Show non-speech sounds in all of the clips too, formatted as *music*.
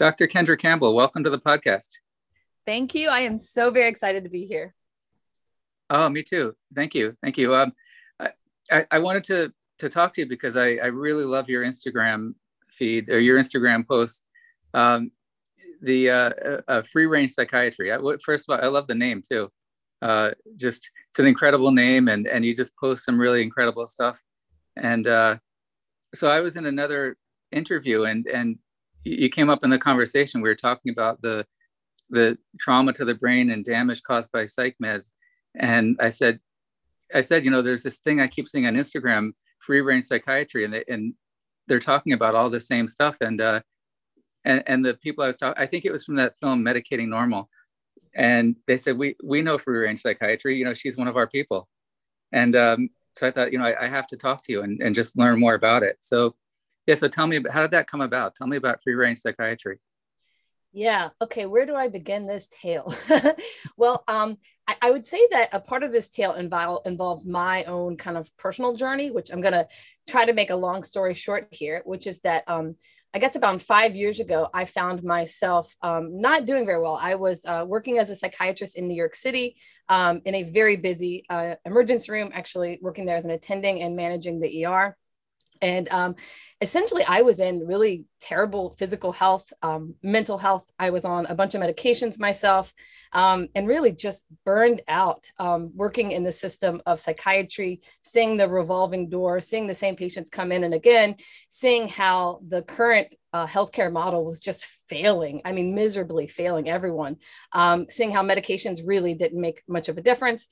Dr. Kendra Campbell, welcome to the podcast. Thank you. I am so very excited to be here. Oh, me too. Thank you. Thank you. Um, I, I wanted to to talk to you because I, I really love your Instagram feed or your Instagram posts. Um, the uh, uh, free range psychiatry. I, first of all, I love the name too. Uh, just it's an incredible name, and and you just post some really incredible stuff. And uh, so I was in another interview, and and you came up in the conversation. We were talking about the the trauma to the brain and damage caused by psych meds, and I said, I said, you know, there's this thing I keep seeing on Instagram, free range psychiatry, and they and they're talking about all the same stuff. And uh, and and the people I was talking, I think it was from that film Medicating Normal, and they said we we know free range psychiatry. You know, she's one of our people, and um, so I thought, you know, I, I have to talk to you and and just learn more about it. So yeah, so tell me, about, how did that come about? Tell me about free range psychiatry. Yeah. Okay. Where do I begin this tale? *laughs* well, um, I, I, would say that a part of this tale involve, involves my own kind of personal journey, which I'm going to try to make a long story short here, which is that um, I guess about five years ago, I found myself um, not doing very well. I was uh, working as a psychiatrist in New York City um, in a very busy uh, emergency room, actually working there as an attending and managing the ER. And um, essentially, I was in really terrible physical health, um, mental health. I was on a bunch of medications myself um, and really just burned out um, working in the system of psychiatry, seeing the revolving door, seeing the same patients come in and again, seeing how the current uh, healthcare model was just failing. I mean, miserably failing everyone, um, seeing how medications really didn't make much of a difference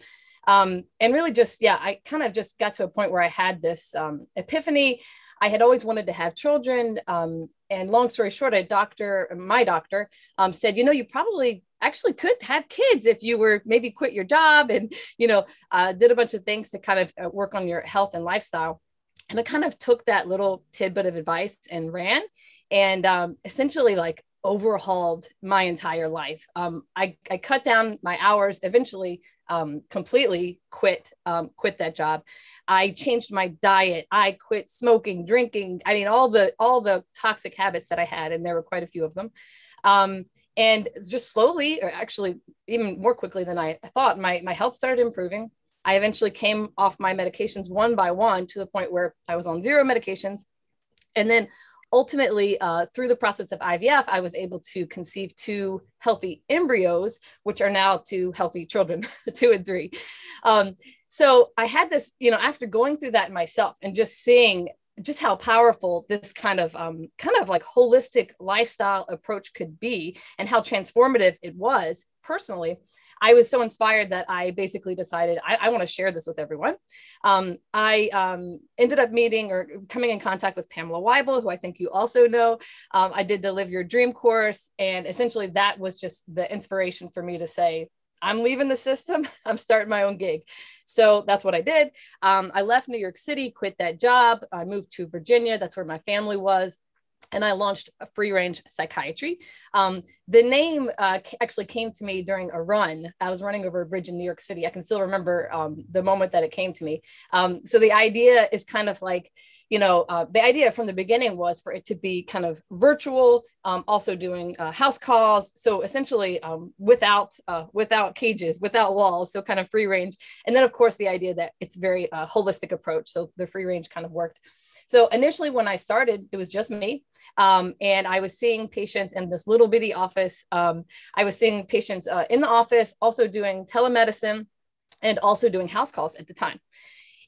um, and really just yeah i kind of just got to a point where i had this um, epiphany. I had always wanted to have children. Um, and long story short a doctor my doctor um, said you know you probably actually could have kids if you were maybe quit your job and you know uh, did a bunch of things to kind of uh, work on your health and lifestyle. And i kind of took that little tidbit of advice and ran. And um, essentially like overhauled my entire life. Um, I, I cut down my hours, eventually um, completely quit, um, quit that job. I changed my diet. I quit smoking, drinking. I mean, all the, all the toxic habits that I had, and there were quite a few of them. Um, and just slowly, or actually even more quickly than I thought, my, my health started improving. I eventually came off my medications one by one to the point where I was on zero medications. And then ultimately, uh, through the process of IVF, I was able to conceive two healthy embryos, which are now two healthy children, *laughs* two and three. Um, so I had this, you know, after going through that myself and just seeing just how powerful this kind of um, kind of like holistic lifestyle approach could be and how transformative it was personally I was so inspired that I basically decided I, I want to share this with everyone. Um, I um, ended up meeting or coming in contact with Pamela Wible, who I think you also know. Um, I did the Live Your Dream course, and essentially that was just the inspiration for me to say, I'm leaving the system. *laughs* I'm starting my own gig. So that's what I did. Um, I left New York City, quit that job. I moved to Virginia. That's where my family was and I launched free range psychiatry. Um, the name uh, actually came to me during a run. I was running over a bridge in New York City. I can still remember um, the moment that it came to me. Um, so the idea is kind of like, you know, uh, the idea from the beginning was for it to be kind of virtual, um, also doing uh, house calls. So essentially, um, without uh, without cages, without walls, so kind of free range. And then of course the idea that it's very uh, holistic approach. So the free range kind of worked. So initially, when I started, it was just me. Um, and I was seeing patients in this little bitty office. Um, I was seeing patients uh, in the office, also doing telemedicine and also doing house calls at the time.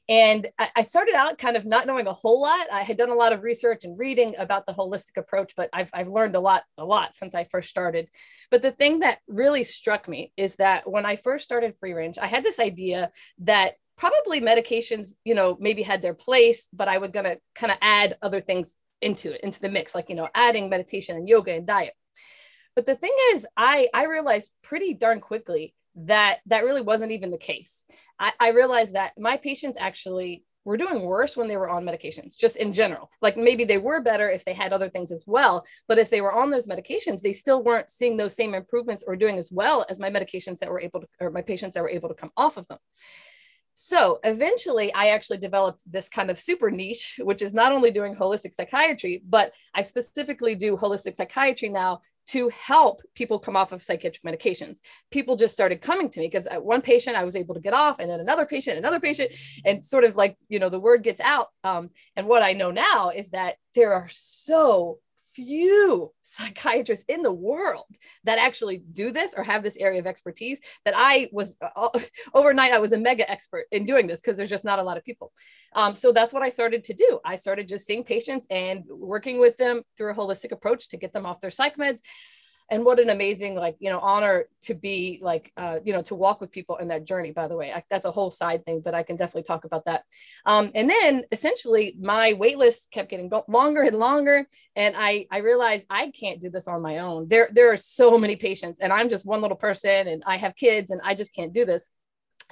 And I started out kind of not knowing a whole lot. I had done a lot of research and reading about the holistic approach, but I've, I've learned a lot, a lot since I first started. But the thing that really struck me is that when I first started free range, I had this idea that probably medications, you know, maybe had their place, but I was to kind of add other things into it, into the mix, like, you know, adding meditation and yoga and diet. But the thing is, I, I realized pretty darn quickly that that really wasn't even the case. I, I realized that my patients actually were doing worse when they were on medications, just in general. Like maybe they were better if they had other things as well, but if they were on those medications, they still weren't seeing those same improvements or doing as well as my medications that were able to, or my patients that were able to come off of them. So eventually, I actually developed this kind of super niche, which is not only doing holistic psychiatry, but I specifically do holistic psychiatry now to help people come off of psychiatric medications. People just started coming to me because at one patient I was able to get off, and then another patient, another patient, and sort of like you know the word gets out. Um, and what I know now is that there are so few psychiatrists in the world that actually do this or have this area of expertise that I was uh, overnight, I was a mega expert in doing this because there's just not a lot of people. Um, so that's what I started to do. I started just seeing patients and working with them through a holistic approach to get them off their psych meds and what an amazing like you know honor to be like uh, you know to walk with people in that journey by the way. I, that's a whole side thing but i can definitely talk about that. Um, and then essentially my wait list kept getting longer and longer and i i realized i can't do this on my own. There there are so many patients and i'm just one little person and i have kids and i just can't do this.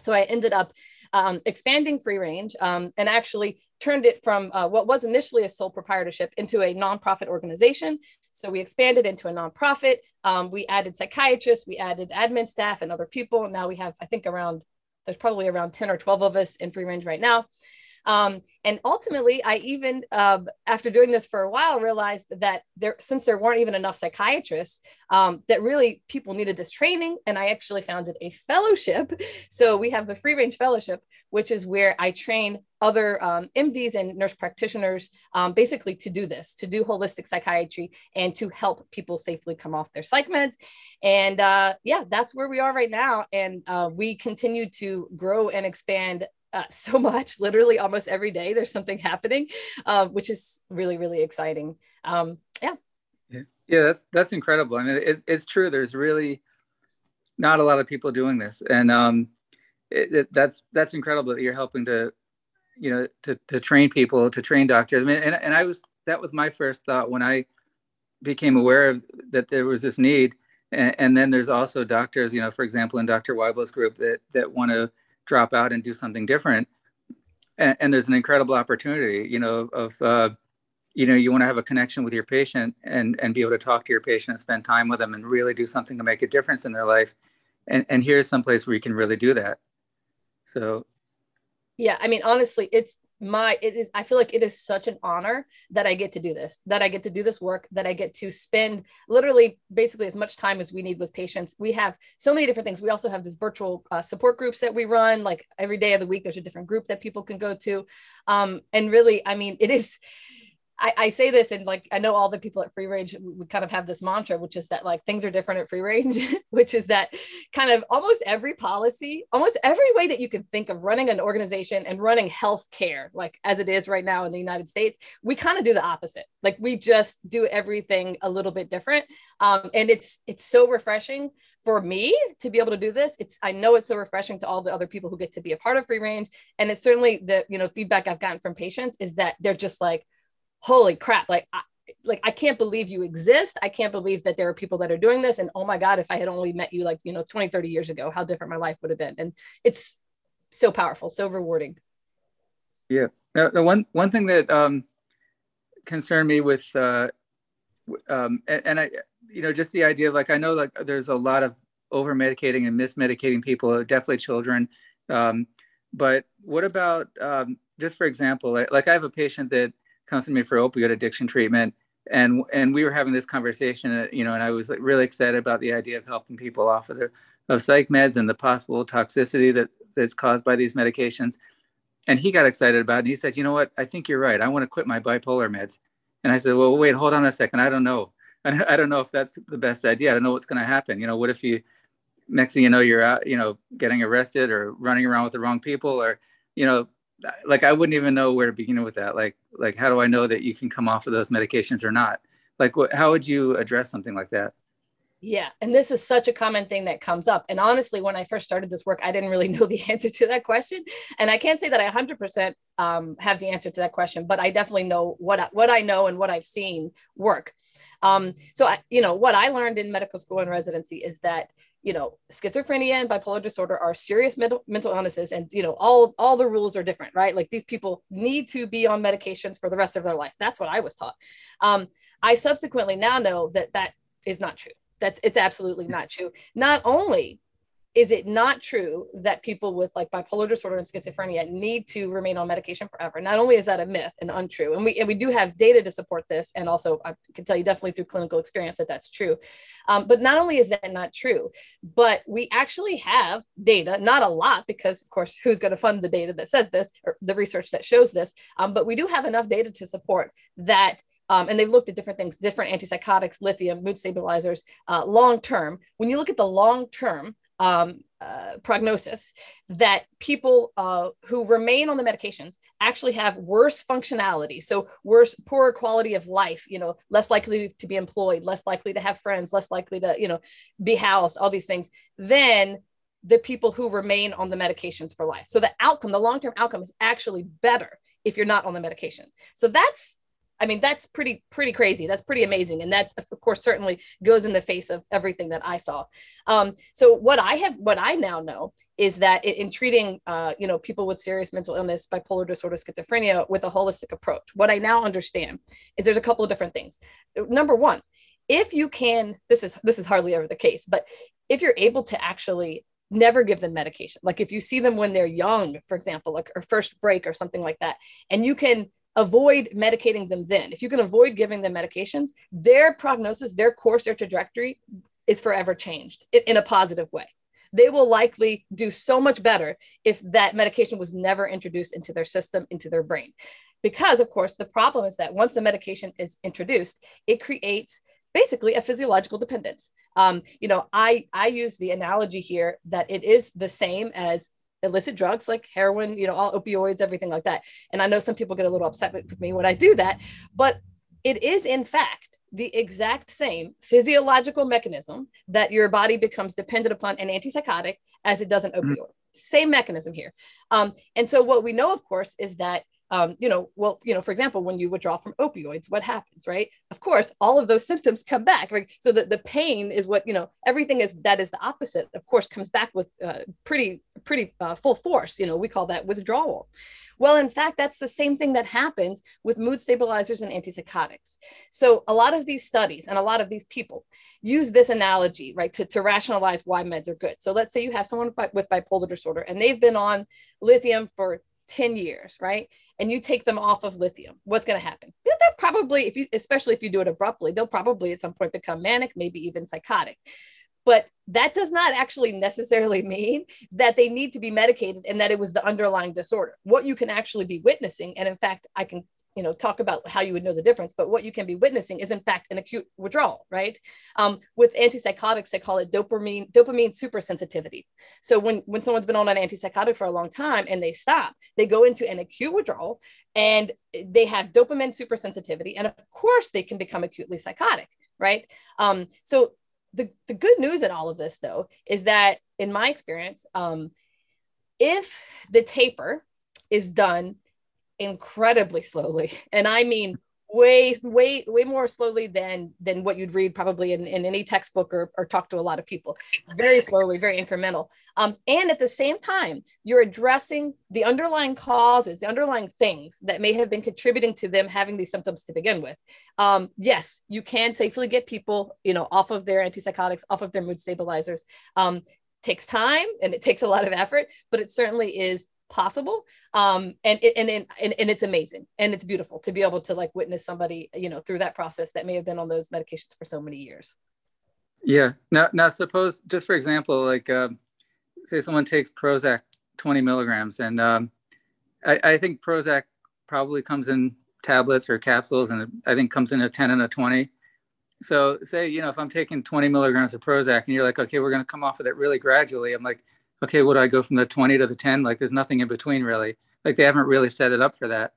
So i ended up um, expanding free range um, and actually turned it from uh, what was initially a sole proprietorship into a nonprofit organization. So we expanded into a nonprofit. Um, we added psychiatrists, we added admin staff and other people. Now we have, I think, around there's probably around 10 or 12 of us in free range right now. Um, and ultimately, I even, uh, after doing this for a while, realized that there, since there weren't even enough psychiatrists, um, that really people needed this training. And I actually founded a fellowship. *laughs* So we have the Free Range Fellowship, which is where I train other um, MDs and nurse practitioners um, basically to do this, to do holistic psychiatry and to help people safely come off their psych meds. And uh, yeah, that's where we are right now. And uh, we continue to grow and expand uh, *laughs* so much literally almost every day there's something happening uh, which is really really exciting. Um, yeah. yeah. Yeah that's that's incredible. I mean it's, it's true there's really not a lot of people doing this. And um, it, it, that's that's incredible that you're helping to you know to, to train people to train doctors. I mean and, and i was that was my first thought when i became aware of that there was this need. And, and then there's also doctors you know for example in dr wible's group that that want to drop out and do something different. And, and there's an incredible opportunity you know of uh, you know you want to have a connection with your patient and and be able to talk to your patient and spend time with them and really do something to make a difference in their life. And and here's some place where you can really do that. So. Yeah i mean honestly it's my it is i feel like it is such an honor that i get to do this that i get to do this work that i get to spend literally basically as much time as we need with patients. We have so many different things. We also have this virtual uh, support groups that we run like every day of the week there's a different group that people can go to. Um, and really i mean it is I, I, say this and like I know all the people at free range we kind of have this mantra, which is that like things are different at free range, *laughs* which is that kind of almost every policy, almost every way that you can think of running an organization and running healthcare, like as it is right now in the United States, we kind of do the opposite. Like we just do everything a little bit different. Um, and it's it's so refreshing for me to be able to do this. It's I know it's so refreshing to all the other people who get to be a part of free range. And it's certainly the you know feedback I've gotten from patients is that they're just like, holy crap like I, like I can't believe you exist. I can't believe that there are people that are doing this. And oh my God, if I had only met you like, you know, 20, 30 years ago, how different my life would have been. And it's so powerful, so rewarding. Yeah. Now, the one one thing that um concerned me with uh um and, and I you know just the idea of like I know like there's a lot of over medicating and mismedicating people, definitely children. Um, but what about um, just for example, like, like I have a patient that to me for opioid addiction treatment. And and we were having this conversation uh, you know and i was like really excited about the idea of helping people off of their of psych meds and the possible toxicity that that's caused by these medications. And he got excited about it and he said you know what? I think you're right. I want to quit my bipolar meds. And i said well wait hold on a second. I don't know. *laughs* I don't know if that's the best idea. I don't know what's going to happen. You know what if you next thing you know you're out you know getting arrested or running around with the wrong people or you know like I wouldn't even know where to begin with that. Like, like how do I know that you can come off of those medications or not? Like, what? How would you address something like that? Yeah, and this is such a common thing that comes up. And honestly, when I first started this work, I didn't really *laughs* know the answer to that question, and I can't say that I 100% um, have the answer to that question, but I definitely know what what I know and what I've seen work. Um, so, I, you know, what I learned in medical school and residency is that you know schizophrenia and bipolar disorder are serious mental, mental illnesses and you know all all the rules are different right? Like these people need to be on medications for the rest of their life. That's what i was taught. Um, i subsequently now know that that is not true. That's it's absolutely not true. Not only is it not true that people with like bipolar disorder and schizophrenia need to remain on medication forever? Not only is that a myth and untrue, and we and we do have data to support this, and also I can tell you definitely through clinical experience that that's true. Um, but not only is that not true, but we actually have data, not a lot, because of course, who's going to fund the data that says this or the research that shows this? Um, but we do have enough data to support that um, and they've looked at different things, different antipsychotics, lithium, mood stabilizers, uh, long term. When you look at the long term um, uh, prognosis, that people uh, who remain on the medications actually have worse functionality, so worse, poorer quality of life. You know, less likely to be employed, less likely to have friends, less likely to you know be housed, all these things. Than the people who remain on the medications for life. So the outcome, the long term outcome, is actually better if you're not on the medication. So that's I mean, that's pretty, pretty crazy. That's pretty amazing. And that's, of course, certainly goes in the face of everything that I saw. Um, so what I have, what I now know is that in, in treating, uh, you know, people with serious mental illness, bipolar disorder, schizophrenia with a holistic approach, what I now understand is there's a couple of different things. Number one, if you can, this is, this is hardly ever the case, but if you're able to actually never give them medication, like if you see them when they're young, for example, like or first break or something like that, and you can avoid medicating them then. If you can avoid giving them medications, their prognosis, their course, their trajectory is forever changed in a positive way. They will likely do so much better if that medication was never introduced into their system, into their brain. Because, of course, the problem is that once the medication is introduced, it creates basically a physiological dependence. Um, you know, I I use the analogy here that it is the same as illicit drugs like heroin, you know, all opioids, everything like that. And I know some people get a little upset with me when I do that, but it is in fact the exact same physiological mechanism that your body becomes dependent upon an antipsychotic as it does an mm-hmm. opioid. Mm-hmm. Same mechanism here. Um, and so what we know, of course, is that um, you know, well, you know, for example, when you withdraw from opioids, what happens, right? Of course, all of those symptoms come back, right? So the, the pain is what, you know, everything is that is the opposite, of course, comes back with uh, pretty, pretty uh, full force. You know, we call that withdrawal. Well, in fact, that's the same thing that happens with mood stabilizers and antipsychotics. So a lot of these studies and a lot of these people use this analogy, right, to, to rationalize why meds are good. So let's say you have someone with bipolar disorder and they've been on lithium for 10 years, right? And you take them off of lithium, what's going to happen? They'll probably, if you, especially if you do it abruptly, they'll probably at some point become manic, maybe even psychotic. But that does not actually necessarily *laughs* mean that they need to be medicated and that it was the underlying disorder. What you can actually be witnessing, and in fact, I can you know talk about how you would know the difference but what you can be witnessing is in fact an acute withdrawal right? Um, with antipsychotics they call it dopamine dopamine supersensitivity. So when when someone's been on an antipsychotic for a long time and they stop they go into an acute withdrawal and they have dopamine supersensitivity and of course they can become acutely psychotic right? Um, so the, the good news in all of this though is that in my experience um, if the taper is done incredibly slowly. And I mean way, way, way more slowly than than what you'd read probably in, in any textbook or, or talk to a lot of people. Very slowly, very incremental. Um, and at the same time, you're addressing the underlying causes, the underlying things that may have been contributing to them having these symptoms to begin with. Um, yes, you can safely get people, you know, off of their antipsychotics, off of their mood stabilizers. Um, takes time and it takes a lot of effort, but it certainly is possible. Um and and, and and and it's amazing and it's beautiful to be able to like witness somebody you know through that process that may have been on those medications for so many years. Yeah. Now now suppose just for example like uh, say someone takes prozac 20 milligrams and um I, I think prozac probably comes in tablets or capsules and i think comes in a 10 and a 20 so say you know if i'm taking 20 milligrams of prozac and you're like okay we're going to come off of it really gradually i'm like okay, what do I go from the 20 to the 10? Like there's nothing in between really. Like they haven't really set it up for that.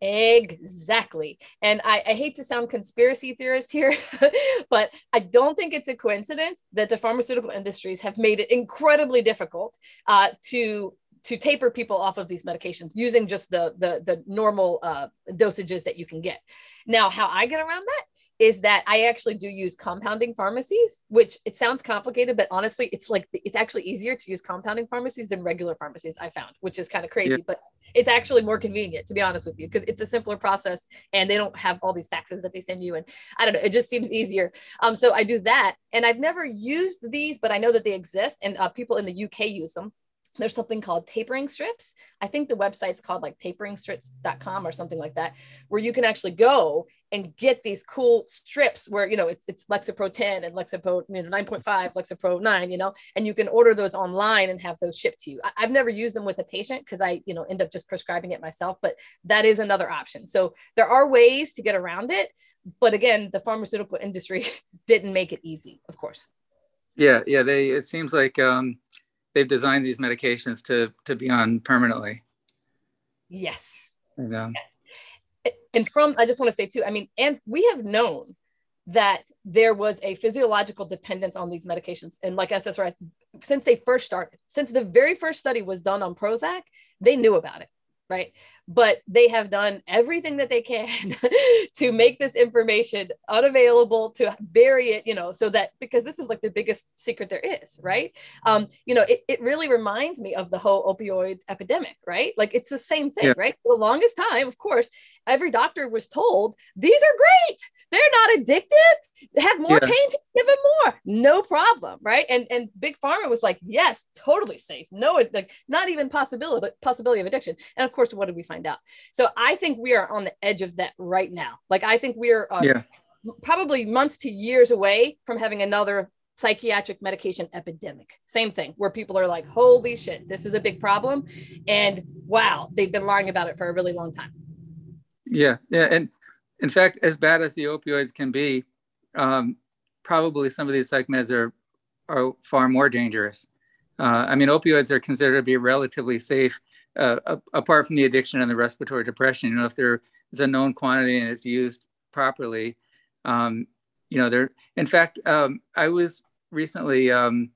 Exactly. And I, I, hate to sound conspiracy theorist here, *laughs* but I don't think it's a coincidence that the pharmaceutical industries have made it incredibly difficult uh, to to taper people off of these medications using just the the, the normal uh, dosages that you can get. Now, how I get around that is that I actually do use compounding pharmacies, which it sounds complicated, but honestly, it's like it's actually easier to use compounding pharmacies than regular pharmacies. I found, which is kind of crazy, yeah. but it's actually more convenient to be honest with you because it's a simpler process and they don't have all these faxes that they send you. And I don't know, it just seems easier. Um, so I do that, and I've never used these, but I know that they exist, and uh, people in the UK use them there's something called tapering strips. I think the website's called like taperingstrips.com or something like that, where you can actually go and get these cool strips where, you know, it's, it's Lexapro 10 and Lexapro you know, 9.5, Lexapro 9, you know, and you can order those online and have those shipped to you. I, have never used them with a patient because I, you know, end up just prescribing it myself, but that is another option. So there are ways to get around it. But again, the pharmaceutical industry *laughs* didn't make it easy, of course. Yeah. Yeah. They, it seems like, um, they've designed these medications to to be on permanently. Yes. And from I just want to say too, I mean, and we have known that there was a physiological dependence on these medications. And like SSRIs, since they first started, since the very first study was done on Prozac, they knew about it right? But they have done everything that they can *laughs* to make this information unavailable, to bury it, you know, so that because this is like the biggest secret there is, right? Um, you know, it, it really reminds me of the whole opioid epidemic, right? Like it's the same thing, yeah. right? For the longest time, of course, every doctor was told these are great they're not addicted. They have more yeah. pain to give them more. No problem. Right. And and Big Pharma was like, yes, totally safe. No, like not even possibility, but possibility of addiction. And of course, what did we find out? So I think we are on the edge of that right now. Like I think we are uh, yeah. probably months to years away from having another psychiatric medication epidemic. Same thing, where people are like, holy shit, this is a big problem. And wow, they've been lying about it for a really long time. Yeah. Yeah. And in fact, as bad as the opioids can be, um, probably some of these psych meds are, are far more dangerous. Uh, I mean, opioids are considered to be relatively safe, uh, apart from the addiction and the respiratory depression. You know, if there is a known quantity and it's used properly, um, you know, there. In fact, um, I was recently um,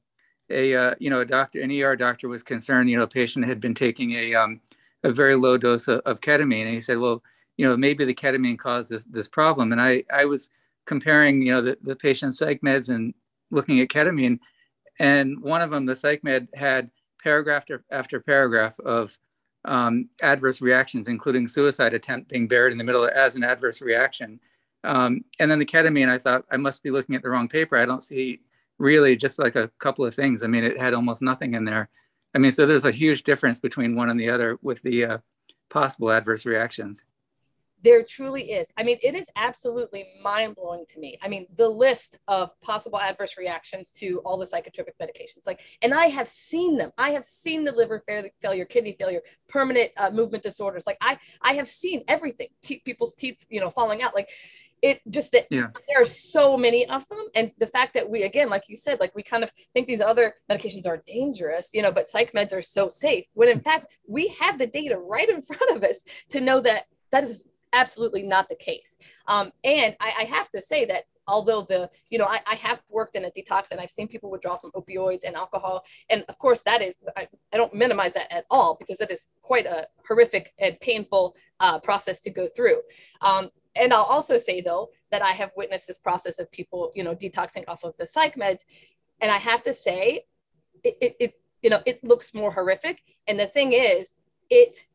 a uh, you know a doctor, an ER doctor was concerned. You know, a patient had been taking a um, a very low dose of, of ketamine, and he said, well you know, maybe the ketamine caused this, this problem. And I, I was comparing, you know, the, the patient's psych meds and looking at ketamine. And one of them, the psych med, had paragraph after, after paragraph of um, adverse reactions, including suicide attempt being buried in the middle as an adverse reaction. Um, and then the ketamine, I thought I must be looking at the wrong paper. I don't see really just like a couple of things. I mean, it had almost nothing in there. I mean, so there's a huge difference between one and the other with the uh, possible adverse reactions there truly is. I mean, it is absolutely mind blowing to me. I mean, the list of possible adverse reactions to all the psychotropic medications, like, and I have seen them. I have seen the liver failure, kidney failure, permanent uh, movement disorders. Like, I, I have seen everything. Te- people's teeth, you know, falling out. Like, it just that yeah. there are so many of them, and the fact that we, again, like you said, like we kind of think these other medications are dangerous, you know, but psych meds are so safe. When in fact, we have the data right in front of us to know that that is absolutely not the case. Um, and I, I, have to say that although the, you know, I, I, have worked in a detox and I've seen people withdraw from opioids and alcohol. And of course, that is, I, I don't minimize that at all because that is quite a horrific and painful uh, process to go through. Um, and I'll also say though that I have witnessed this process of people, you know, detoxing off of the psych meds. And I have to say, it, it, it you know, it looks more horrific. And the thing is, it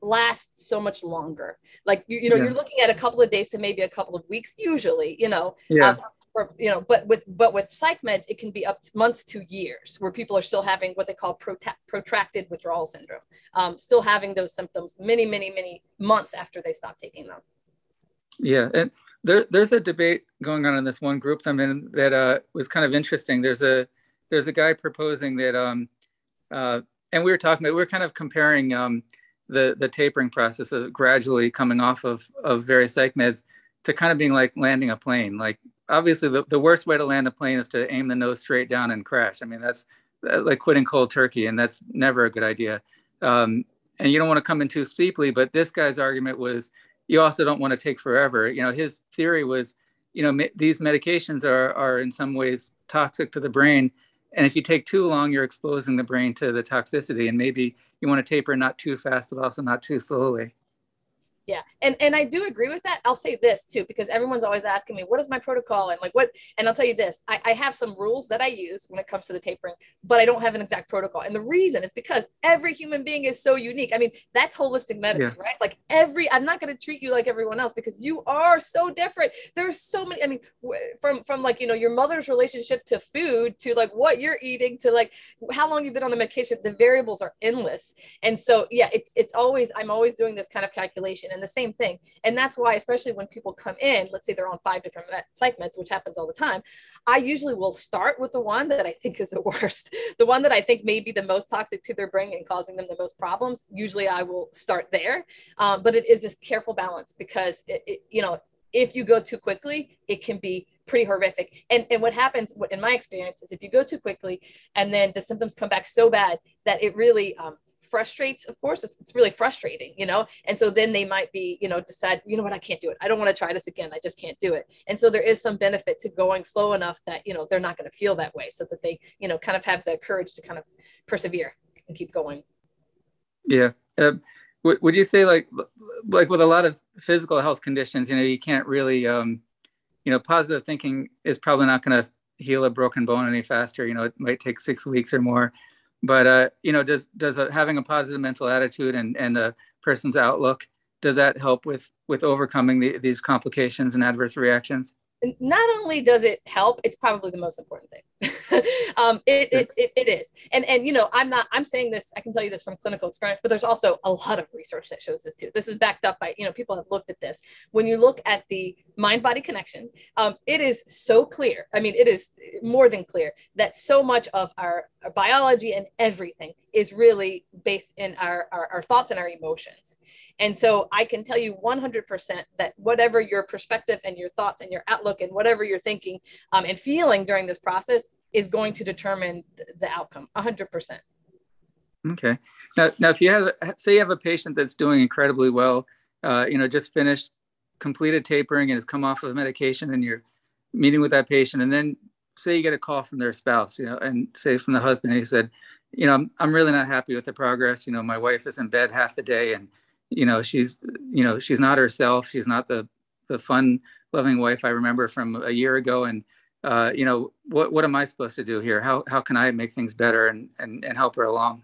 lasts so much longer. Like you, you know, yeah. you're looking at a couple of days to maybe a couple of weeks, usually, you know. Yeah. or, you know, but with but with psych meds, it can be up to months to years, where people are still having what they call protracted withdrawal syndrome, um, still having those symptoms many, many, many months after they stop taking them. Yeah, and there, there's a debate going on in this one group I'm in that uh, was kind of interesting. There's a there's a guy proposing that, um, uh, and we were talking about we are kind of comparing um, the the tapering process of gradually coming off of of various psych meds to kind of being like landing a plane. Like obviously the, the worst way to land a plane is to aim the nose straight down and crash. I mean that's uh, like quitting cold turkey, and that's never a good idea. Um, and you don't want to come in too steeply. But this guy's argument was you also don't want to take forever. You know, his theory was, you know, these medications are are in some ways toxic to the brain, and if you take too long, you're exposing the brain to the toxicity, and maybe you want to taper not too fast, but also not too slowly. Yeah. And and i do agree with that. I'll say this too because everyone's always asking me what is my protocol? And like what and i'll tell you this I, I have some rules that i use when it comes to the tapering but i don't have an exact protocol. And the reason is because every human being is so unique. I mean that's holistic medicine yeah. right? Like every i'm not going to treat you like everyone else because you are so different. There's so many i mean from from like you know your mother's relationship to food to like what you're eating to like how long you've been on the medication the variables are endless. And so yeah it's it's always i'm always doing this kind of calculation and the same thing. And that's why, especially when people come in, let's say they're on five different psych meds, which happens all the time, I usually will start with the one that I think is the *laughs* worst, the one that I think may be the most toxic to their brain and causing them the most problems. Usually I will start there. Um, but it is this careful balance because, it, it, you know, if you go too quickly, it can be pretty horrific. And, and what happens in my experience is if you go too quickly and then the symptoms come back so bad that it really um, frustrates of course it's really frustrating you know? And so then they might be you know decide you know what i can't do it. I don't want to try this again. I just can't do it. And so there is some benefit to going slow enough that you know they're not going to feel that way so that they you know kind of have the courage to kind of persevere and keep going. Yeah. Uh, would you say like like with a lot of physical health conditions you know you can't really um you know positive thinking is probably not going to heal a broken bone any faster. You know it might take six weeks or more but uh, you know, does does a, having a positive mental attitude and and a person's outlook does that help with with overcoming the, these complications and adverse reactions? not only does it help, it's probably the most important thing. *laughs* um, it, it, it, it is. And, and, you know, I'm not, I'm saying this, I can tell you this from clinical experience, but there's also a lot of research that shows this too. This is backed up by, you know, people have looked at this. When you look at the mind body connection, um, it is so clear. I mean, it is more than clear that so much of our, our biology and everything is really based in our, our, our thoughts and our emotions. And so I can tell you 100% that whatever your perspective and your thoughts and your outlook and whatever you're thinking um, and feeling during this process is going to determine the outcome 100%. Okay. Now, now if you have, say you have a patient that's doing incredibly well, uh, you know, just finished completed tapering and has come off of medication and you're meeting with that patient and then say you get a call from their spouse, you know, and say from the husband, he said, you know, I'm, I'm really not happy with the progress. You know, my wife is in bed half the day and you know she's you know she's not herself she's not the the fun loving wife i remember from a year ago and uh, you know what what am i supposed to do here how how can i make things better and and, and help her along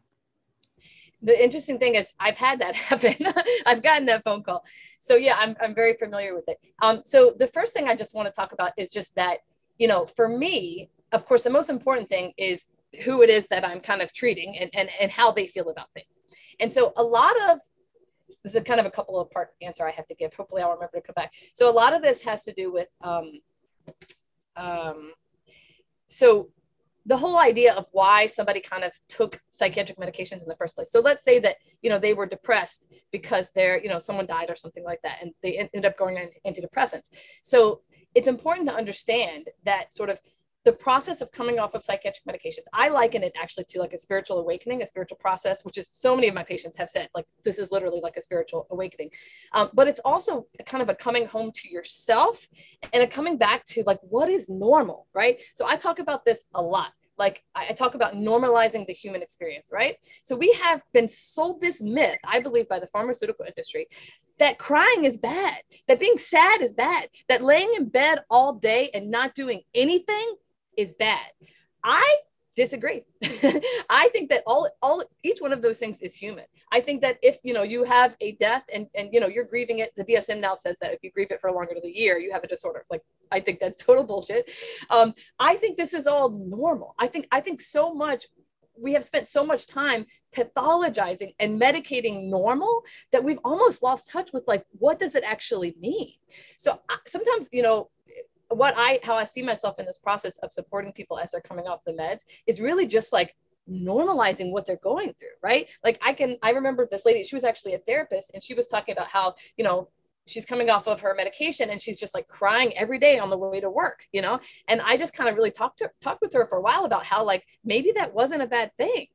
the interesting thing is I've had that *laughs* happen. I've gotten that phone call. So yeah, I'm, I'm very familiar with it. Um, so the first thing I just want to talk about is just that, you know, for me, of course, the most important thing is who it is that I'm kind of treating and, and, and how they feel about things. And so a lot of this is kind of a couple of part answer I have to give. Hopefully, I'll remember to come back. So a lot of this has to do with um, um, so the whole idea of why somebody kind of took psychiatric medications in the first place. So let's say that you know they were depressed because they're you know someone died or something like that, and they ended up going on antidepressants. So it's important to understand that sort of the process of coming off of psychiatric medications i liken it actually to like a spiritual awakening a spiritual process which is so many of my patients have said like this is literally like a spiritual awakening. Um, but it's also kind of a coming home to yourself and a coming back to like what is normal right? So i talk about this a lot like I talk about normalizing the human experience, right? So we have been sold this myth, I believe, by the pharmaceutical industry that crying is bad, that being sad is bad, that laying in bed all day and not doing anything is bad. I disagree. *laughs* I think that all all each one of those things is human. I think that if you know you have a death and and you know you're grieving it, the DSM now says that if you grieve it for longer than a year, you have a disorder. Like I think that's *laughs* total bullshit. Um, I think this is all normal. I think I think so much we have spent so much time pathologizing and medicating normal that we've almost lost touch with like what does it actually mean so sometimes you know what I how I see myself in this process of supporting people as they're coming off the meds is really just like normalizing what they're going through, right? Like I can I remember this lady, she was actually a therapist and she was talking about how, you know, she's coming off of her medication and she's just like crying every day on the way to work, you know? And I just kind of really talked to talked with her for a while about how like maybe that wasn't a bad thing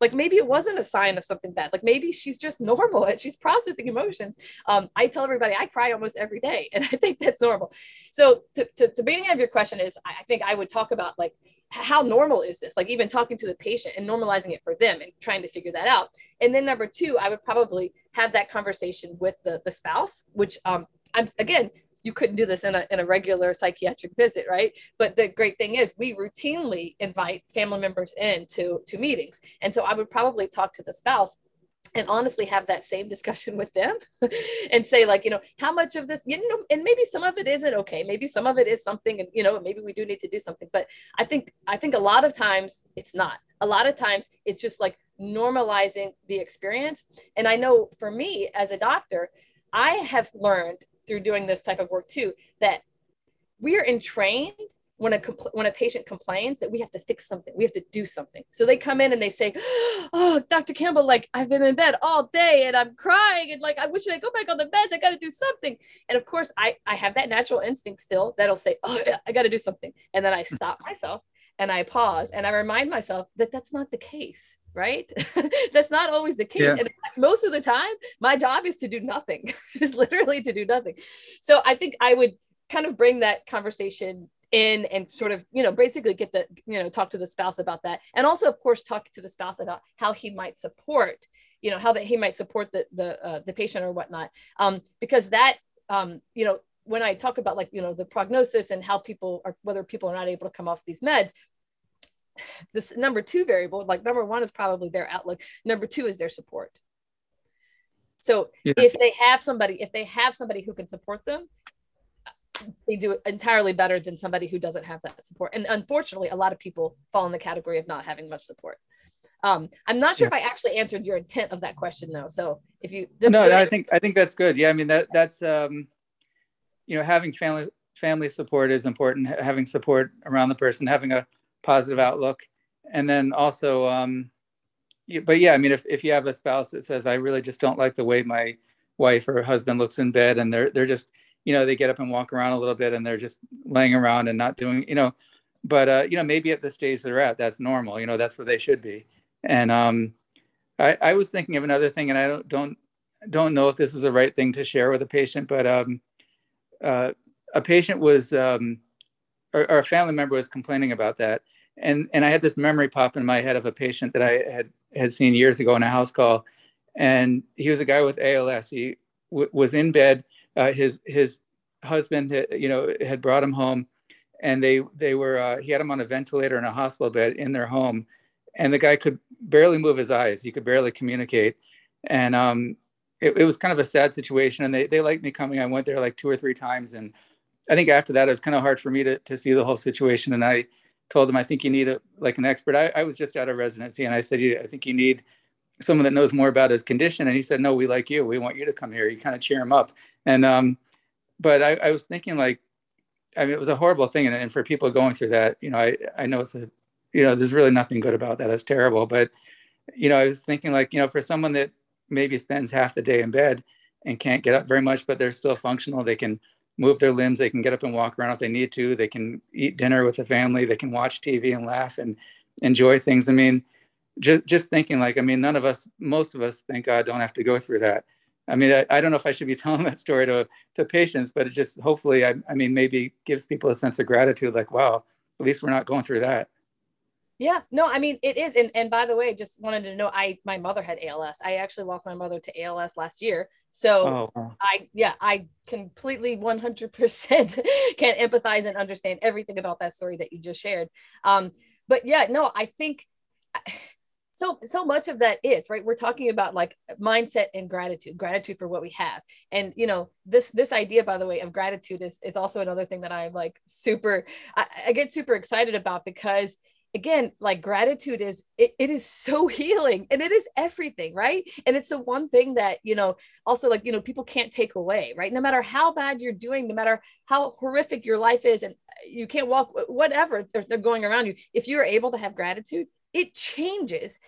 like maybe it wasn't a sign of something bad. Like maybe she's just normal and she's processing emotions. Um, I tell everybody I cry almost every day, *laughs* and I think that's normal. So to, to, to beginning of your question is, I think I would talk about like how normal is this? Like even talking to the patient and normalizing it for them and trying to figure that out. And then number two, I would probably have that conversation with the the spouse which um i'm again you couldn't do this in a, in a regular psychiatric visit right? But the great thing is we routinely invite family members in to to meetings. And so i would probably talk to the spouse and honestly have that same discussion with them *laughs* and say like you know how much of this you know and maybe some of it isn't okay. Maybe some of it is something and you know maybe we do need to do something. But i think i think a lot of times it's not. A lot of times it's just like normalizing the experience. And i know for me as a doctor i have learned through doing this type of work too that we are entrained when a compl- when a patient complains that we have to fix something we have to do something. So they come in and they say oh dr campbell like i've been in bed all day and i'm crying and like i wish i go back on the meds. I got to do something. And of course i i have that natural instinct still that'll say oh yeah i got to do something. And then i stop myself and i pause and i remind myself that that's not the case right? *laughs* That's not always the case. Yeah. and most of the time my job is to do nothing. *laughs* Is literally to do nothing. So i think i would kind of bring that conversation in and sort of you know basically get the you know talk to the spouse about that. And also of course talk to the spouse about how he might support you know how that he might support the the uh, the patient or whatnot. Um because that um you know when i talk about like you know the prognosis and how people are whether people are not able to come off these meds this number two variable like number one is probably their outlook number two is their support so yeah. if they have somebody if they have somebody who can support them they do it entirely better than somebody who doesn't have that support. And unfortunately, a lot of people fall in the category of not having much support. Um, I'm not sure yeah. if I actually answered your intent of that question though. So if you no, I think I think that's good. Yeah, I mean that that's um, you know having family family support is important. Having support around the person, having a positive outlook, and then also um, but yeah, I mean if if you have a spouse that says I really just don't like the way my wife or husband looks in bed, and they're they're just you know they get up and walk around a little bit and they're just laying around and not doing you know but uh, you know maybe at the stage they're at that's normal you know that's where they should be. And um, I, I was thinking of another thing and i don't don't don't know if this is the right thing to share with a patient but um, uh, a patient was um, or, or, a family member was complaining about that. And and i had this memory pop in my head of a patient that i had had seen years ago in a house call. And he was a guy with als he w- was in bed uh, his his husband, you know, had brought him home, and they they were uh, he had him on a ventilator in a hospital bed in their home, and the guy could barely move his eyes. He could barely communicate, and um, it, it was kind of a sad situation. And they they liked me coming. I went there like two or three times, and I think after that it was kind of hard for me to to see the whole situation. And I told them I think you need a like an expert. I, I was just out of residency, and I said I think you need someone that knows more about his condition and he said no we like you we want you to come here you kind of cheer him up and um, but I, I was thinking like, I mean, it was a horrible thing, and, and for people going through that, you know, I I know it's a, you know, there's really nothing good about that. It's terrible, but you know, I was thinking like, you know, for someone that maybe spends half the day in bed and can't get up very much, but they're still functional, they can move their limbs, they can get up and walk around if they need to, they can eat dinner with the family, they can watch TV and laugh and enjoy things. I mean, just just thinking like, I mean, none of us, most of us, thank God, don't have to go through that. I mean, I, I, don't know if I should be *laughs* telling that story to, to patients, but it just hopefully, I, I mean, maybe gives people a sense of gratitude like, wow, at least we're not going through that. Yeah, no, I mean it is, and and by the way, just wanted to know, I my mother had ALS. I actually lost my mother to ALS last year, so oh, I yeah, I completely one hundred percent *laughs* can empathize and understand everything about that story that you just shared. Um, but yeah, no, I think *sighs* so so much of that is right we're talking about like mindset and gratitude gratitude for what we have and you know this this idea by the way of gratitude is is also another thing that i'm like super I, I get super excited about because again like gratitude is it, it is so *laughs* healing and it is everything right? And it's the one thing that you know also like you know people can't take away right? No matter how bad you're doing no matter how horrific your life is and uh, you can't walk whatever they're, they're going around you if you're able to have gratitude it changes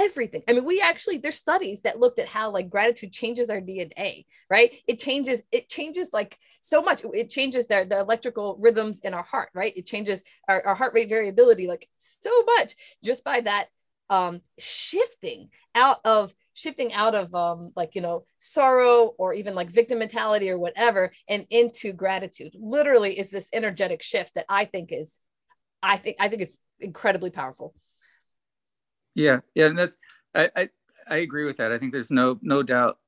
everything. I mean, we actually there's studies that looked at how like gratitude changes our DNA, right? It changes it changes like so much. It changes their the electrical rhythms in our heart, right? It changes our, our heart rate variability like so much just by that um shifting out of shifting out of um like you know sorrow or even like victim mentality or whatever and into gratitude literally is this energetic shift that i think is i think i think it's incredibly powerful yeah, yeah, and that's I, I I agree with that. I think there's no no doubt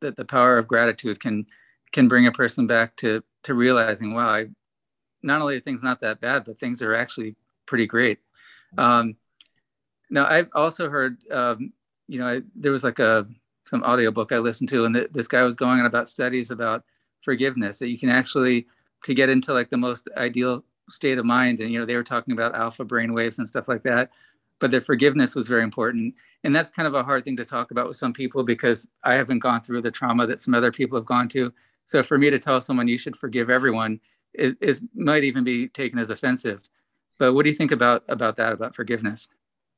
that the power of gratitude can can bring a person back to to realizing, wow, I, not only are things not that bad, but things are actually pretty great. Um, now, I've also heard, um, you know, I, there was like a some audiobook I listened to, and th- this guy was going on about studies about forgiveness that you can actually to get into like the most ideal state of mind, and you know, they were talking about alpha brain waves and stuff like that, but their forgiveness was very important, and that's kind of a hard thing to talk about with some people because I haven't gone through the trauma that some other people have gone to. So for me to tell someone you should forgive everyone is, is might even be taken as offensive. But what do you think about about that about forgiveness?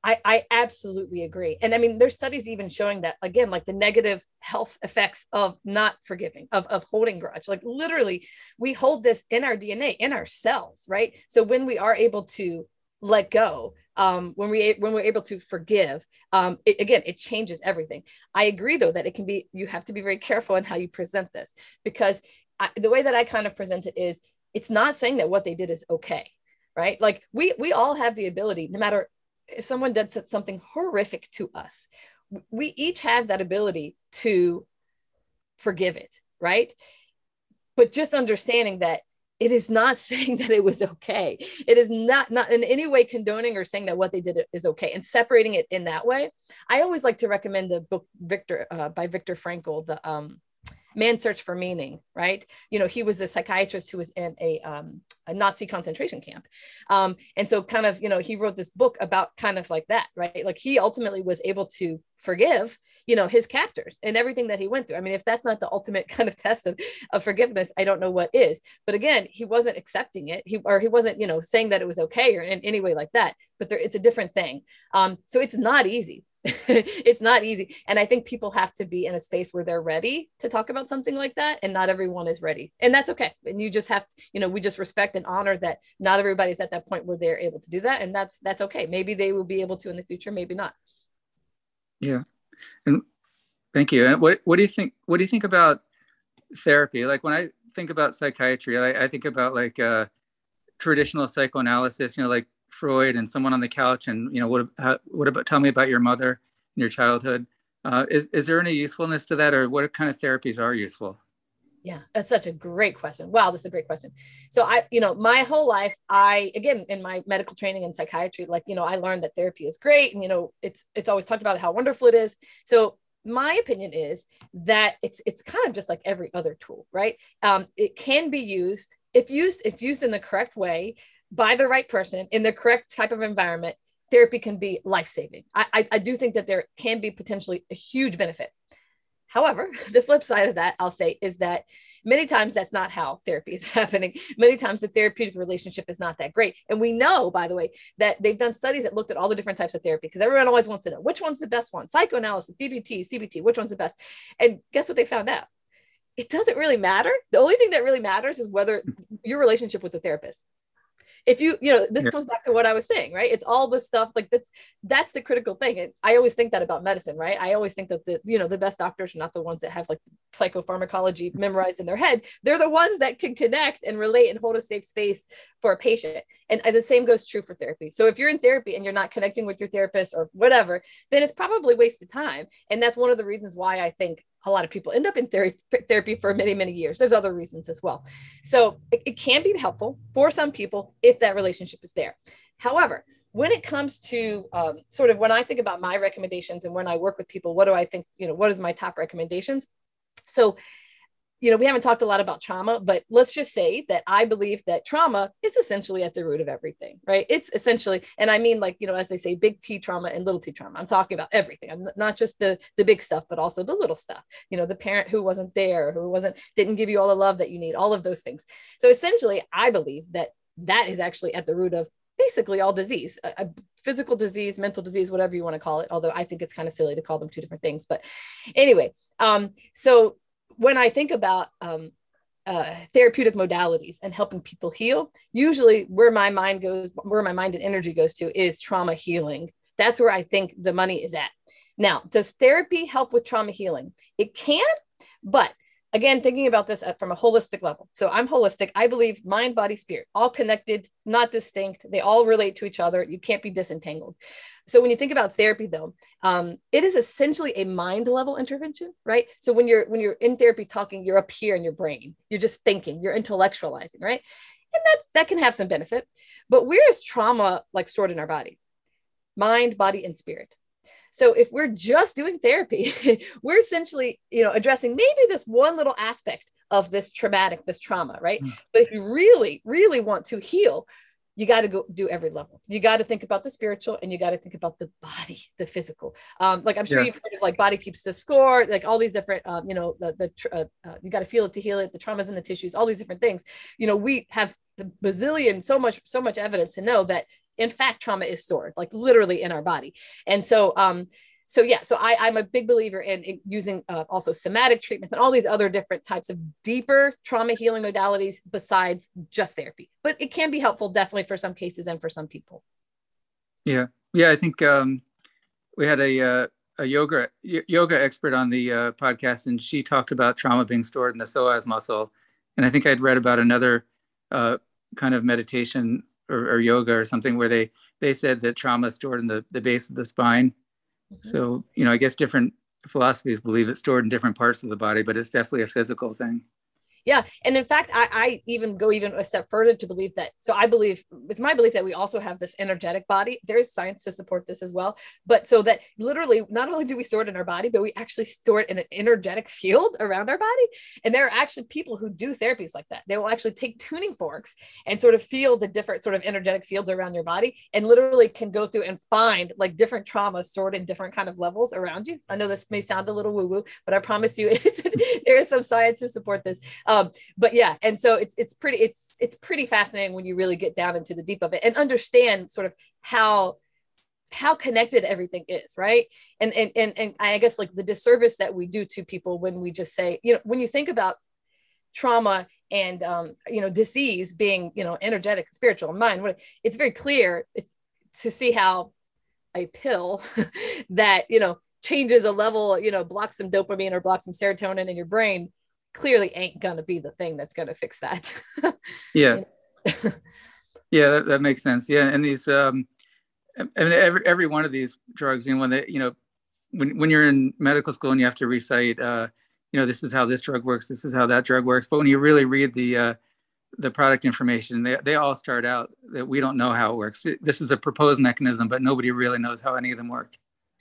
I, I absolutely agree. And I mean, there's studies even showing that again, like the negative health effects of not forgiving, of, of holding grudge. Like literally, we hold this in our DNA, in our cells, right? So when we are able to let go, um, when we when we're able to forgive, um, it, again, it changes everything. I agree though that it can be you have to be very careful in how you present this because I, the way that I kind of present it is it's not saying that what they did is okay right like we we all have the ability no matter if someone did something horrific to us, we each have that ability to forgive it, right? But just understanding that it is not *laughs* saying that it was okay. It is not not in any way condoning or saying that what they did is okay and separating it in that way. I always like to recommend the book Victor uh, by Viktor Frankl, the um, Man's Search for Meaning, right? You know, he was a psychiatrist who was in a, um, a Nazi concentration camp. Um, and so, kind of, you know, he wrote this book about kind of like that, right? Like he ultimately was able to forgive, you know, his captors and everything that he went through. I mean, if that's not the ultimate *laughs* kind of test of, of forgiveness, I don't know what is. But again, he wasn't accepting it. He or he wasn't, you know, saying that it was okay or in any way like that. But there, it's a different thing. Um, so it's not easy *laughs* it's not easy. And I think people have to be in a space where they're ready to talk about something like that. And not everyone is ready. And that's okay. And you just have to, you know, we just respect and honor that not everybody's at that point where they're able to do that. And that's that's okay. Maybe they will be able to in the future, maybe not. Yeah. And thank you. And what what do you think what do you think about therapy? Like when I think about psychiatry, I, I think about like uh traditional psychoanalysis, you know, like Freud and someone on the couch and you know what what about tell me about your mother and your childhood. Uh, is, is there any usefulness to that or what kind of therapies are useful? Yeah that's such a great question. Wow this is a great question. So i you know my whole life i again in my medical training in psychiatry like you know i learned that therapy is great and you know it's it's always talked about how wonderful it is. So my opinion is that it's it's kind of just like every other tool right? Um, it can be used if used if used in the correct way by the right person in the correct type of environment, therapy can be life saving. I, I, I, do think that there can be potentially a huge benefit. However, *laughs* the flip side of that, I'll say, is that many times that's not how therapy is *laughs* happening. Many times the therapeutic relationship is not that great. And we know, by the way, that they've done studies that looked at all the different types of therapy because everyone always wants to know which one's the best one psychoanalysis, DBT, CBT, which one's the best. And guess what they found out? It doesn't really matter. The only thing that really matters is whether hmm. your relationship with the therapist if you you know this yeah. comes back to what i was saying right? It's all this stuff like that's that's the critical thing. And i always think that about medicine right? I always think that the you know the best doctors are not the ones that have like psychopharmacology memorized in their head. They're the ones that can connect and relate and hold a safe space for a patient. And, and the same goes true for therapy. So if you're in therapy and you're not connecting with your therapist or whatever then it's probably wasted time. And that's one of the reasons why i think a lot of people end up in therapy, therapy for many, many years. There's other reasons as well. So it, it can be helpful for some people if that relationship is there. However, when it comes to um, sort of when I think about my recommendations and when I work with people, what do I think, you know, what is my top recommendations? So you know, we haven't talked a lot about trauma, but let's just say that I believe that trauma is essentially at the root of everything, right? It's essentially, and I mean, like, you know, as they say, big T trauma and little T trauma. I'm talking about everything. I'm not just the the big stuff, but also the little stuff. You know, the parent who wasn't there, who wasn't didn't give you all the love that you need, all of those things. So essentially, I believe that that is actually at the root of basically all disease. A, a physical disease, mental disease, whatever you want to call it. Although I think it's kind of silly to call them two different things. But anyway, um, so when I think about um, uh, therapeutic modalities and helping people heal, usually where my mind goes, where my mind and energy goes to is trauma healing. That's where I think the money is at. Now, does therapy help with trauma healing? It can, but again, thinking about this from a holistic level. So I'm holistic. I believe mind, body, spirit, all connected, not distinct. They all relate to each other. You can't be disentangled. So when you think about therapy, though, um, it is essentially a mind level intervention, right? So when you're when you're in therapy talking, you're up here in your brain. You're just thinking. You're intellectualizing, right? And that's that can have some benefit. But where is trauma like stored in our body? Mind, body, and spirit. So if we're just doing therapy, *laughs* we're essentially, you know, addressing maybe this one little aspect of this traumatic, this trauma, right? Mm. But if you really, really want to heal, you got to go do every level. You got to think about the spiritual and you got to think about the body, the physical. Um, like I'm sure yeah. you've heard of like body keeps the score, like all these different, um, you know, the, the, uh, uh, you got to feel it to heal it, the traumas in the tissues, all these different things. You know, we have the bazillion, so much, so much evidence to know that in fact trauma is stored like literally in our body and so um so yeah so I, i'm a big believer in, in using uh, also somatic treatments and all these other different types of deeper trauma healing modalities besides just therapy. But it can be helpful definitely for some cases and for some people. Yeah. Yeah i think um we had a uh, a yoga yoga expert on the uh, podcast and she talked about trauma being stored in the psoas muscle. And i think i'd read about another uh, kind of meditation or, or, yoga or something where they they said that trauma is stored in the, the base of the spine. Mm-hmm. So, you know, I guess different philosophies believe it's stored in different parts of the body, but it's definitely a physical thing yeah and in fact I, I, even go even a step further to believe that so i believe it's my belief that we also have this energetic body. There's science to support this as well but so that literally not only do we store it in our body but we actually store it in an energetic field around our body. And there are actually people who do therapies like that. They will actually take tuning forks and sort of feel the different sort of energetic fields around your body and literally can go through and find like different traumas stored in different kind of levels around you. I know this may sound a little woo woo but i promise you *laughs* there is some science to support this but yeah, and so it's it's pretty it's it's pretty fascinating when you really get down into the deep of it and understand sort of how how connected everything is right? And and and, and i guess like the disservice that we do to people when we just say you know when you think about trauma and um, you know disease being you know energetic spiritual mind it's very clear it's, to see how a pill *laughs* that you know changes a level you know blocks some dopamine or blocks some serotonin in your brain clearly ain't going to be the thing that's going to fix that. *laughs* yeah. *laughs* yeah, that, that makes sense. Yeah. And these, um, I mean, every, every one of these drugs, you know, when they, you know, when, when you're in medical school and you have to recite, uh, you know, this is how this drug works, this is how that drug works. But when you really read the, uh, the product information, they, they all start out that we don't know how it works. This is a proposed mechanism, but nobody really knows how any of them work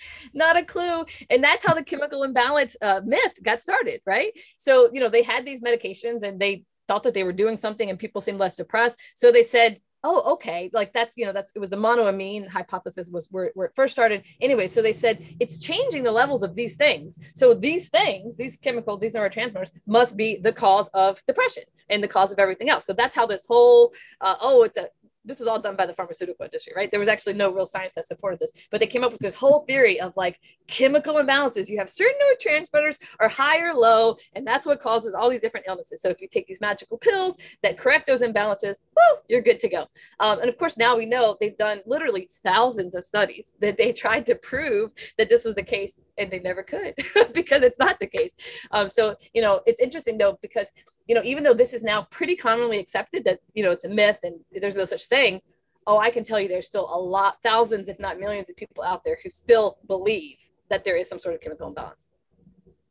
*laughs* not a clue. And that's how the chemical imbalance uh, myth got started right? So you know they had these medications and they thought that they were doing something and people seemed less depressed. So they said oh okay. Like that's you know that's it was the monoamine hypothesis was where, where it first started. Anyway so they said it's changing the levels of these things. So these things these chemicals these neurotransmitters must be the cause of depression and the cause of everything else. So that's how this whole uh, oh it's a this was all done by the pharmaceutical industry, right? There was actually no real science that supported this, but they came up with this whole theory of like chemical imbalances. You have certain neurotransmitters are high or low, and that's what causes all these different illnesses. So if you take these magical pills that correct those imbalances, woo, you're good to go. Um, and of course, now we know they've done literally thousands of studies that they tried to prove that this was the case, and they never could *laughs* because it's not the case. Um, so you know, it's interesting though because you know, even though this is now pretty commonly accepted that, you know, it's a myth and there's no such thing, oh, I can tell you there's still a lot, thousands, if not millions of people out there who still believe that there is some sort of chemical imbalance.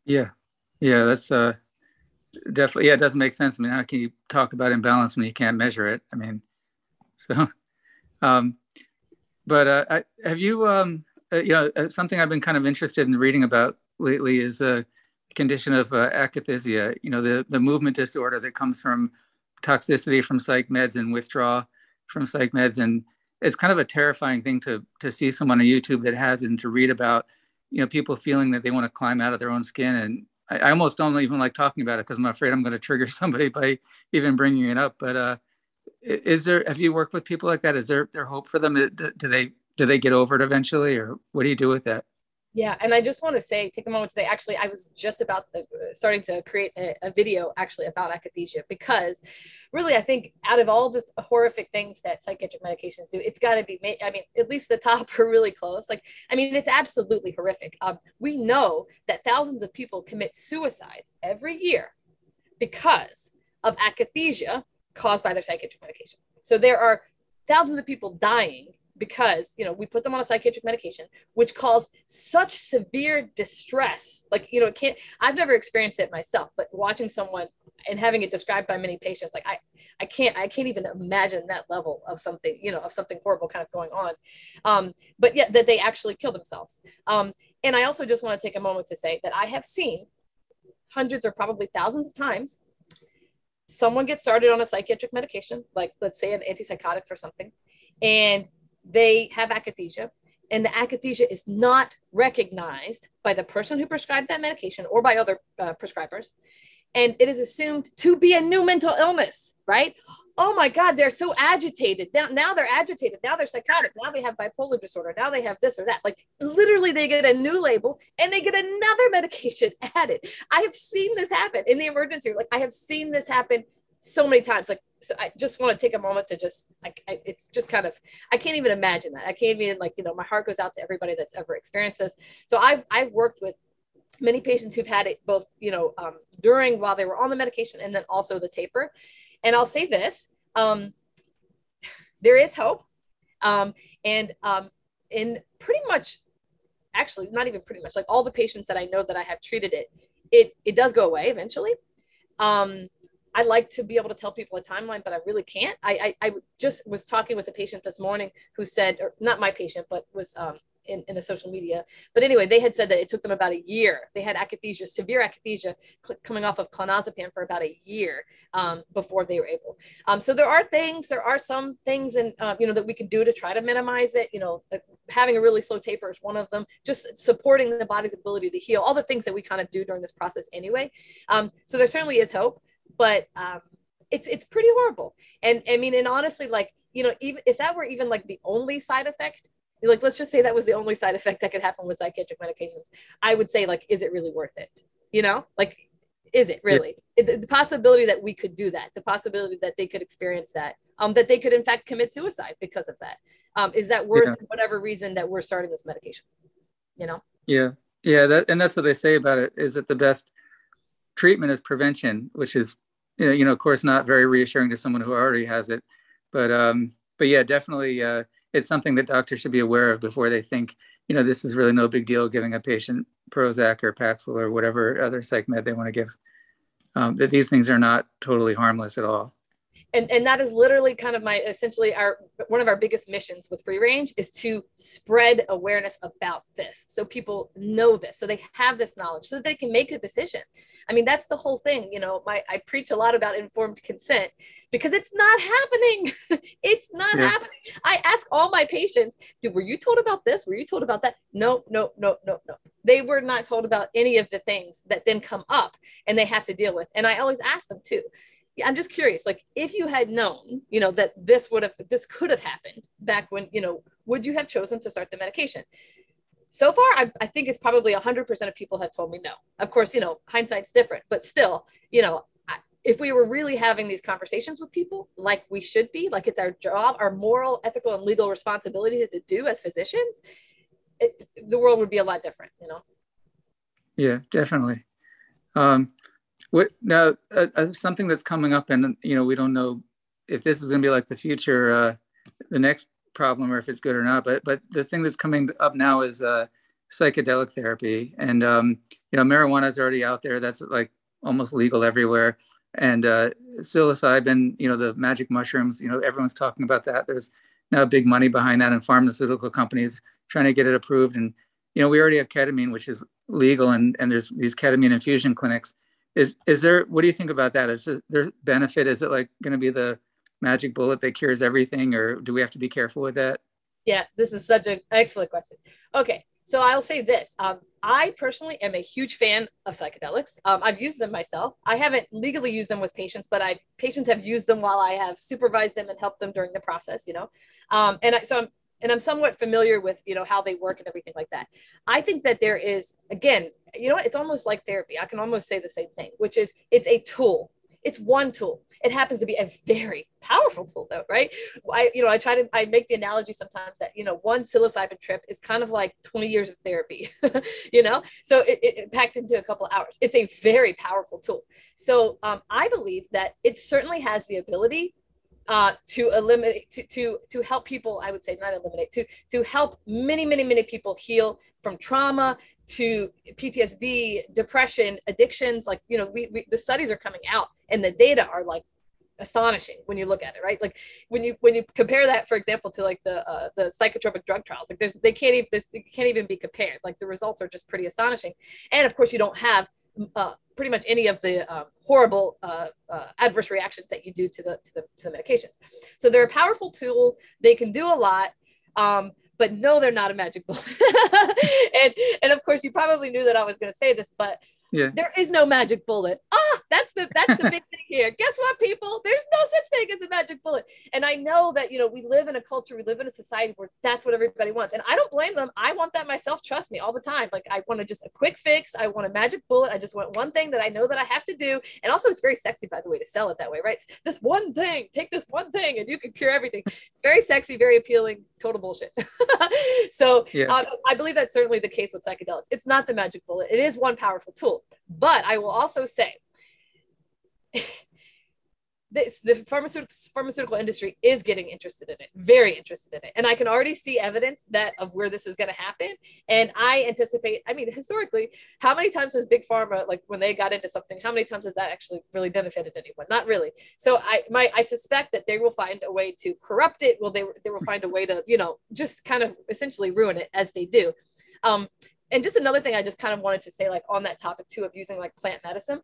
Yeah. Yeah. That's uh, definitely, yeah, it doesn't make sense. I mean, how can you talk about imbalance when you can't measure it? I mean, *laughs* so, um, but uh, I, have you, um, uh, you know, uh, something I've been kind of interested in reading about lately is uh, condition of uh, akathisia, you know, the, the movement disorder that comes from toxicity from psych meds and withdrawal from psych meds. And it's kind of a terrifying thing to, to see someone on YouTube that has and to read about, you know, people feeling that they want to climb out of their own skin. And I, I almost don't even like talking about it because I'm afraid I'm going to trigger *laughs* somebody by even bringing it up. But uh, is there, have you worked with people like that? Is there, there hope for them? Do, do they, do they get over it eventually or what do you do with that? Yeah, and I just want to say, take a moment to say, actually, I was just about the, uh, starting to create a, a, video actually about akathisia because, really, I think out of all the horrific things that psychiatric medications do, it's got to be. I mean, at least the top *laughs* are really close. Like, I mean, it's absolutely horrific. Um, we know that thousands of people commit suicide every year because of akathisia caused by their psychiatric medication. So there are thousands of people dying because you know we put them on a psychiatric medication which caused such severe distress. Like you know it can't i've never experienced it myself but watching someone and having it described by many patients like i i can't i can't even imagine that level of something you know of something horrible kind of going on. Um but yet that they actually kill themselves. Um and i also just want to take a moment to say that i have seen hundreds or probably thousands of times someone gets started on a psychiatric medication like let's say an antipsychotic for something and they have akathisia and the akathisia is not recognized by the person who prescribed that medication or by other uh, prescribers. And it is assumed to be a new mental illness right? Oh my god they're so agitated. Now, now they're agitated. Now they're psychotic. Now they have bipolar disorder. Now they have this or that. Like literally they get a new label and they get another *laughs* medication added. I have seen this happen in the emergency room. Like i have seen this happen so many times like so i just want to take a moment to just like I, it's just kind of i can't even imagine that. I can't even like you know my heart goes out to everybody that's ever experienced this. So i've i've worked with many patients who've had it both you know um, during while they were on the medication and then also the taper. And i'll say this um, there is hope um, and um, in pretty much actually not even pretty much like all the patients that i know that i have treated it it it does go away eventually. Um, I like to be able to tell people a timeline, but I really can't. I, I, I just was talking with a patient this morning who said, or not my patient, but was um, in, in a social media. But anyway, they had said that it took them about a year. They had akathisia, severe akathisia coming off of clonazepam for about a year um, before they were able. Um, so there are things, there are some things and, uh, you know, that we can do to try to minimize it. You know, having a really slow taper is one of them, just supporting the body's ability to heal, all the things that we kind of do during this process anyway. Um, so there certainly is hope, but um, it's, it's pretty horrible. And I mean, and honestly, like, you know, even if that were even like the only side effect, like let's just say that was the only side effect that could happen with psychiatric medications i would say like is it really worth it you know like is it really yeah. the, the, possibility that we could do that the possibility that they could experience that um, that they could in fact commit suicide because of that um, is that worth yeah. whatever reason that we're starting this medication you know yeah yeah that and that's what they say about it is that the best treatment is prevention which is you know, you know of course not very reassuring to someone who already has it but um but yeah definitely uh it's something that doctors should be aware of before they think, you know, this is really no big deal giving a patient Prozac or Paxil or whatever other psych med they want to give. Um, that these things are not totally harmless at all and and that is literally kind of my essentially our one of our biggest missions with free range is to spread awareness about this so people know this so they have this knowledge so that they can make a decision. I mean that's the whole thing you know my i preach a lot about informed consent because it's not happening. *laughs* It's not yeah. happening. I ask all my patients dude were you told about this? Were you told about that? No no no no no. They were not told about any of the things that then come up and they have to deal with. And i always ask them too I'm just curious, like if you had known, you know, that this would have, this could have happened back when, you know, would you have chosen to start the medication? So far, I, I think it's probably 100% of people have told me no. Of course, you know, hindsight's different, but still, you know, if we were really having these conversations with people like we should be, like it's our job, our moral, ethical, and legal responsibility to do as physicians, it, the world would be a lot different, you know? Yeah, definitely. Um, what now? Uh, uh, something that's coming up, and you know, we don't know if this is going to be like the future, uh, the next problem, or if it's good or not. But but the thing that's coming up now is uh, psychedelic therapy, and um, you know, marijuana is already out there. That's like almost legal everywhere. And uh, psilocybin, you know, the magic mushrooms, you know, everyone's talking about that. There's now big money behind that, and pharmaceutical companies trying to get it approved. And you know, we already have ketamine, which is legal, and and there's these ketamine infusion clinics is is there what do you think about that? Is there benefit is it like going to be the magic bullet that cures everything or do we have to be careful with that? Yeah this is such an excellent question. Okay so i'll say this um, i personally am a huge fan of psychedelics. Um, i've used them myself. I haven't legally used them with patients but i patients have used them while i have supervised them and helped them during the process you know? Um, and I, so i'm and I'm somewhat familiar with you know how they work and everything like that. I think that there is again, you know, it's almost like therapy. I can almost say the same thing, which is it's a tool. it's one tool. It happens to be a very powerful tool though, right? I, you know, I try to, I make the analogy sometimes that, you know, one psilocybin trip is kind of like 20 years of therapy, *laughs* you know? So it, it, packed into a couple hours. It's a very powerful tool. So um, I believe that it certainly has the ability uh, to eliminate to, to to help people i would say not eliminate to to help many many many people heal from trauma to ptsd depression addictions. Like you know we, we the studies are coming out and the data are like astonishing when you look at it right? Like when you when you compare that for example to like the uh, the psychotropic drug trials like there's they can't even they can't even be compared. Like the results are just pretty astonishing. And of course you don't have uh, pretty much any of the um, horrible uh, uh, adverse reactions that you do to the, to the to the medications. So they're a powerful tool. They can do a lot. Um, but no, they're not a magic bullet. *laughs* and and of course, you probably knew that I was going to say this, but yeah. There is no magic bullet. Ah, that's the that's the big *laughs* thing here. Guess what, people? There's no such thing as a magic bullet. And I know that you know we live in a culture, we live in a society where that's what everybody wants. And I don't blame them. I want that myself. Trust me, all the time. Like I want to just a quick fix. I want a magic bullet. I just want one thing that I know that I have to do. And also, it's very sexy, by the way, to sell it that way, right? This one thing. Take this one thing, and you can cure everything. Very sexy, very appealing. Total bullshit. *laughs* so yeah. uh, I believe that's certainly the case with psychedelics. It's not the magic bullet. It is one powerful tool but I will also say *laughs* this, the pharmaceutical pharmaceutical industry is getting interested in it, very interested in it, and I can already see evidence that of where this is going to happen. And I anticipate. I mean, historically, how many times has big pharma, like when they got into something, how many times has that actually really benefited anyone? Not really. So I my I suspect that they will find a way to corrupt it. Well, they they will find a way to you know just kind of essentially ruin it as they do. Um, and just another thing I just kind of wanted to say, like on that topic too, of using like plant medicine.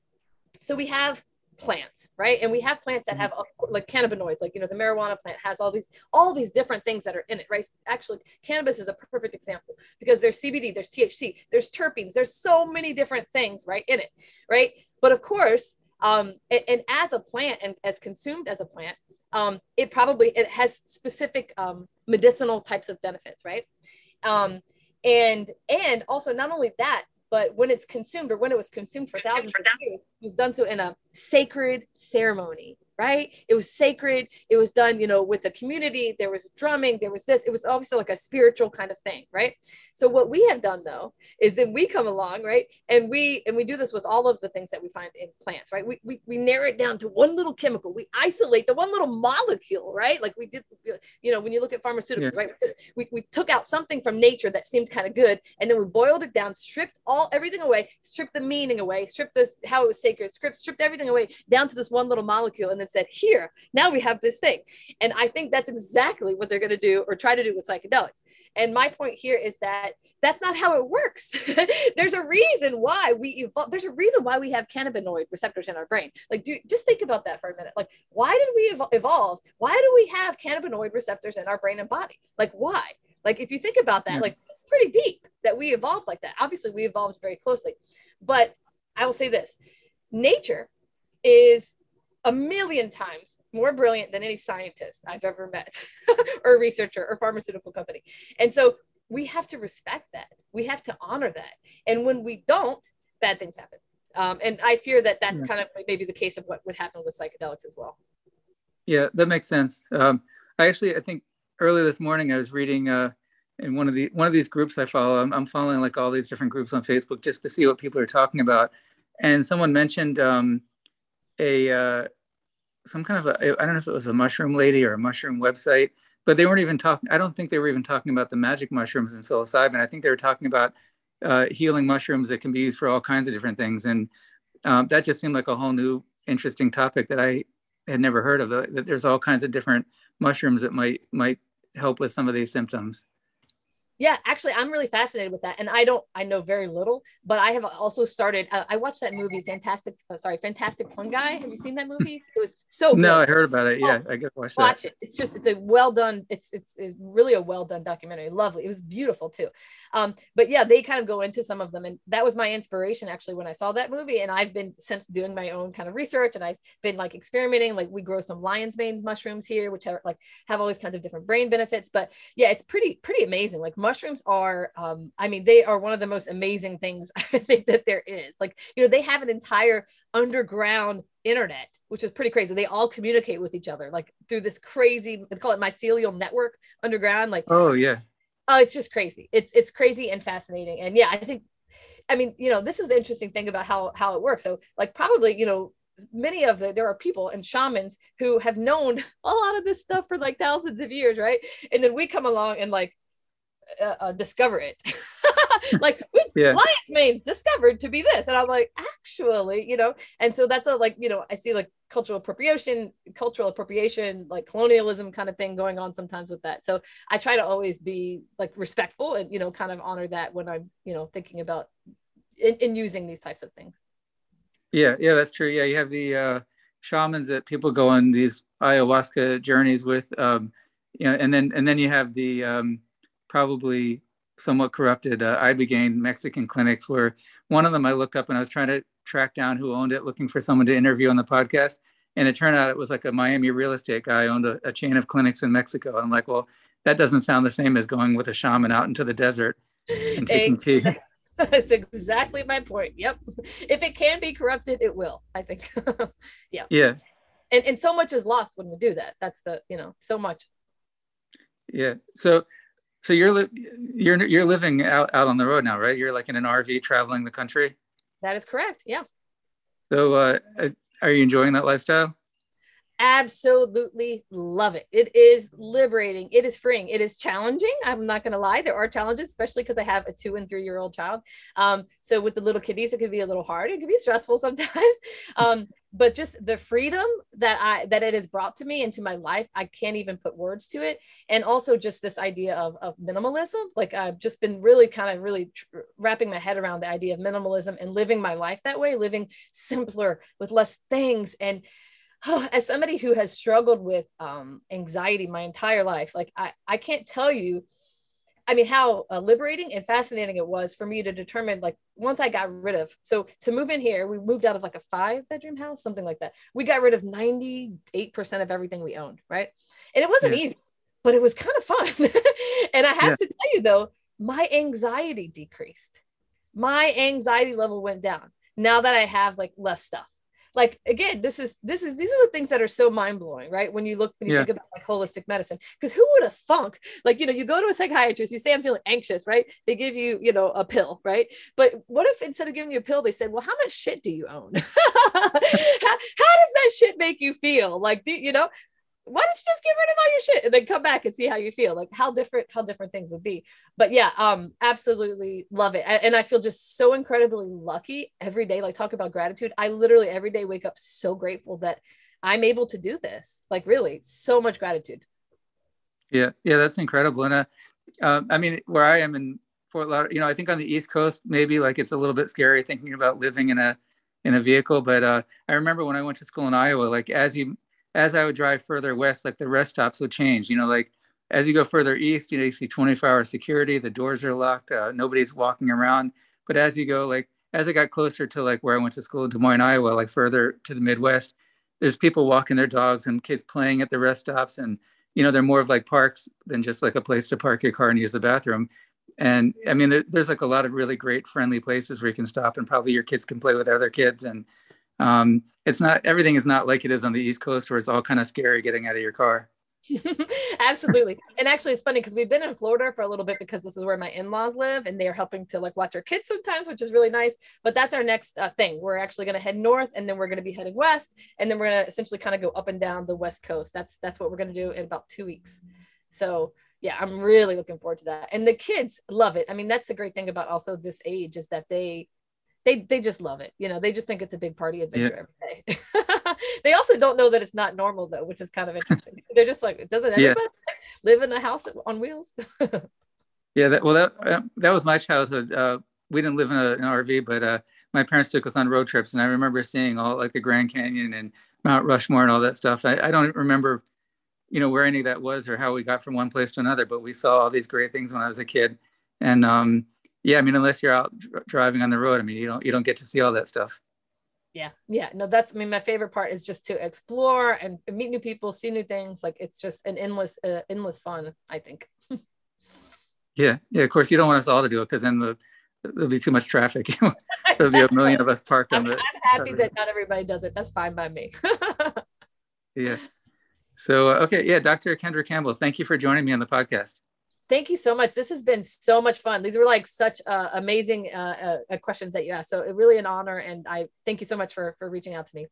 So we have plants, right? And we have plants that have uh, like cannabinoids, like you know the marijuana plant has all these all these different things that are in it, right? Actually, cannabis is a perfect example because there's CBD, there's THC, there's terpenes, there's so many different things right in it, right? But of course, um, and, and as a plant and as consumed as a plant, um, it probably it has specific um, medicinal types of benefits, right? Um, and and also not only that but when it's consumed or when it was consumed for thousands of years it was done so in a sacred ceremony right? It was sacred. It was done, you know, with the community. There was drumming. There was this. It was obviously like a spiritual kind of thing, right? So what we have done though is then we come along, right? And we and we do this with all of the things that we find in plants, right? We we, we narrow it down to one little chemical. We isolate the one little molecule, right? Like we did, you know, when you look at pharmaceuticals, yeah. right? We, just, we, we took out something from nature that seemed kind of good, and then we boiled it down, stripped all everything away, stripped the meaning away, stripped this how it was sacred, stripped stripped everything away down to this one little molecule, and then said, here, now we have this thing. And I think that's exactly what they're going to do or try to do with psychedelics. And my point here is that that's not how it works. *laughs* there's a reason why we evolve. There's a reason why we have cannabinoid receptors in our brain. Like, do just think about that for a minute. Like, why did we evolve? Why do we have cannabinoid receptors in our brain and body? Like, why? Like, if you think about that, yeah. like it's pretty deep that we evolved like that. Obviously, we evolved very closely. But I will say this: nature is a million times more brilliant than any scientist I've ever met, *laughs* or researcher, or pharmaceutical company. And so we have to respect that. We have to honor that. And when we don't, bad things happen. Um, and I fear that that's yeah. kind of maybe the case of what would happen with psychedelics as well. Yeah, that makes sense. Um, I actually, I think early this morning I was reading uh, in one of the one of these groups I follow. I'm, I'm, following like all these different groups on Facebook just to see what people are talking about. And someone mentioned um, a uh, some kind of a I don't know if it was a mushroom lady or a mushroom website, but they weren't even talking. I don't think they were even talking about the magic mushrooms and psilocybin. I think they were talking about uh, healing mushrooms that can be used for all kinds of different things, and um, that just seemed like a whole new interesting topic that I had never heard of. That there's all kinds of different mushrooms that might might help with some of these symptoms yeah actually i'm really fascinated with that and i don't i know very little but i have also started uh, i watched that movie fantastic uh, sorry fantastic fungi have you seen that movie it was so good. no i heard about it. Yeah oh, i guess watch, watch that it. it's just it's a well done it's, it's, it's really a well done documentary. Lovely. It was beautiful too. Um but yeah they kind of go into some of them and that was my inspiration actually when i saw that movie and i've been since doing my own kind of research and i've been like experimenting like we grow some lion's mane mushrooms here which are like have all these kinds of different brain benefits but yeah it's pretty pretty amazing. Like mushrooms are um, i mean they are one of the most amazing things *laughs* i think that there is. Like you know they have an entire underground internet, which is pretty crazy. They all communicate with each other like through this crazy, they call it mycelial network underground. Like, oh yeah. Oh, it's just crazy. It's it's crazy and fascinating. And yeah, I think I mean, you know, this is the interesting thing about how how it works. So like probably, you know, many of the there are people and shamans who have known a lot of this stuff for like thousands of years, right? And then we come along and like uh, uh, discover it. *laughs* *laughs* like *laughs* yeah. lion's mane's discovered to be this, and I'm like, actually, you know. And so that's a like, you know, I see like cultural appropriation, cultural appropriation, like colonialism kind of thing going on sometimes with that. So I try to always be like respectful and you know, kind of honor that when I'm you know thinking about in, in using these types of things. Yeah, yeah, that's true. Yeah, you have the uh, shamans that people go on these ayahuasca journeys with, um, you know, and then and then you have the um, probably somewhat corrupted uh, Ibogaine Mexican clinics where one of them I looked up and I was trying to track down who owned it, looking for someone to interview on the podcast. And it turned out it was like a Miami real estate guy owned a, a chain of clinics in Mexico. I'm like, well, that doesn't sound the same as going with a shaman out into the desert and taking tea. *laughs* That's exactly my point. Yep. If it can be corrupted, it will, I think. *laughs* yeah. Yeah. And, and so much is lost when we do that. That's the, you know, so much. Yeah. So so you're li- you're you're living out, out on the road now, right? You're like in an RV traveling the country. That is correct. Yeah. So uh, are you enjoying that lifestyle? Absolutely love it. It is liberating. It is freeing. It is challenging. I'm not going to lie. There are challenges, especially because I have a two and three year old child. Um, so with the little kiddies, it could be a little hard. It could be stressful *laughs* sometimes. Um, but just the freedom that I that it has brought to me into my life, I can't even put words to it. And also just this idea of of minimalism. Like I've just been really kind of really tr- wrapping my head around the idea of minimalism and living my life that way, living simpler with less things and oh, *sighs* as somebody who has struggled with um, anxiety my entire life, like I, I can't tell you, I mean, how uh, liberating and fascinating it was for me to determine, like, once I got rid of, so to move in here, we moved out of like a five bedroom house, something like that. We got rid of 98% of everything we owned, right? And it wasn't yeah. easy, but it was kind of fun. *laughs* and I have yeah. to tell you, though, my anxiety decreased. My anxiety level went down now that I have like less stuff like again this is this is these are the things that are so mind-blowing right? When you look when you yeah. think about like holistic medicine because who would have thunk like you know you go to a psychiatrist you say i'm feeling anxious right? They give you you know a pill right? But what if instead of giving you a pill they said well how much shit do you own? *laughs* How, how, does that shit make you feel? Like do you know why don't you just get rid of all your shit and then come back and see how you feel? Like how different how different things would be. But yeah um absolutely love it. And i feel just so incredibly lucky every day like talk about gratitude. I literally every day wake up so grateful that i'm able to do this. Like really so much gratitude. Yeah yeah that's incredible. And uh, uh, i mean where i am in fort lauderdale you know i think on the east coast maybe like it's a little bit scary thinking about living in a in a vehicle. But uh, i remember when i went to school in iowa like as you as I would drive further west, like the rest stops would change. You know, like as you go further east, you know, you see 24 hour security, the doors are locked, uh, nobody's walking around. But as you go, like, as I got closer to like where I went to school in Des Moines, Iowa, like further to the Midwest, there's people walking their dogs and kids playing at the rest stops. And, you know, they're more of like parks than just like a place to park your car and use the bathroom. And I mean, there, there's like a lot of really great friendly places where you can stop and probably your kids can play with other kids. And um, it's not everything is not like it is on the East Coast where it's all kind of scary getting out of your car. *laughs* Absolutely. And actually, it's funny because we've been in Florida for a little bit because this is where my in laws live and they're helping to like watch our kids sometimes, which is really nice. But that's our next uh, thing. We're actually going to head north and then we're going to be heading west. And then we're going to essentially kind of go up and down the West Coast. That's that's what we're going to do in about two weeks. So, yeah, I'm really looking forward to that. And the kids love it. I mean, that's the great thing about also this age is that they they they just love it. You know, they just think it's a big party adventure yeah. every day. *laughs* they also don't know that it's not normal though, which is kind of interesting. *laughs* They're just like, doesn't everybody yeah. live in a house on wheels? *laughs* yeah, that well that uh, that was my childhood. Uh, we didn't live in a, an RV, but uh, my parents took us on road trips, and I remember seeing all like the Grand Canyon and Mount Rushmore and all that stuff. I, I don't remember, you know, where any of that was or how we got from one place to another, but we saw all these great things when I was a kid, and um, yeah, I mean, unless you're out driving on the road, I mean, you don't you don't get to see all that stuff. Yeah, yeah, no, that's I mean, my favorite part is just to explore and meet new people, see new things. Like it's just an endless, uh, endless fun. I think. *laughs* yeah, yeah. Of course, you don't want us all to do it because then the there'll be too much traffic. *laughs* there'll be a million of us parked I'm, on the. I'm happy that not everybody does it. That's fine by me. *laughs* yeah. So, uh, okay. Yeah. Dr. Kendra Campbell, thank you for joining me on the podcast. Thank you so much. This has been so much fun. These were like such uh, amazing uh, uh, questions that you asked. So, really an honor. And I thank you so much for, for reaching out to me.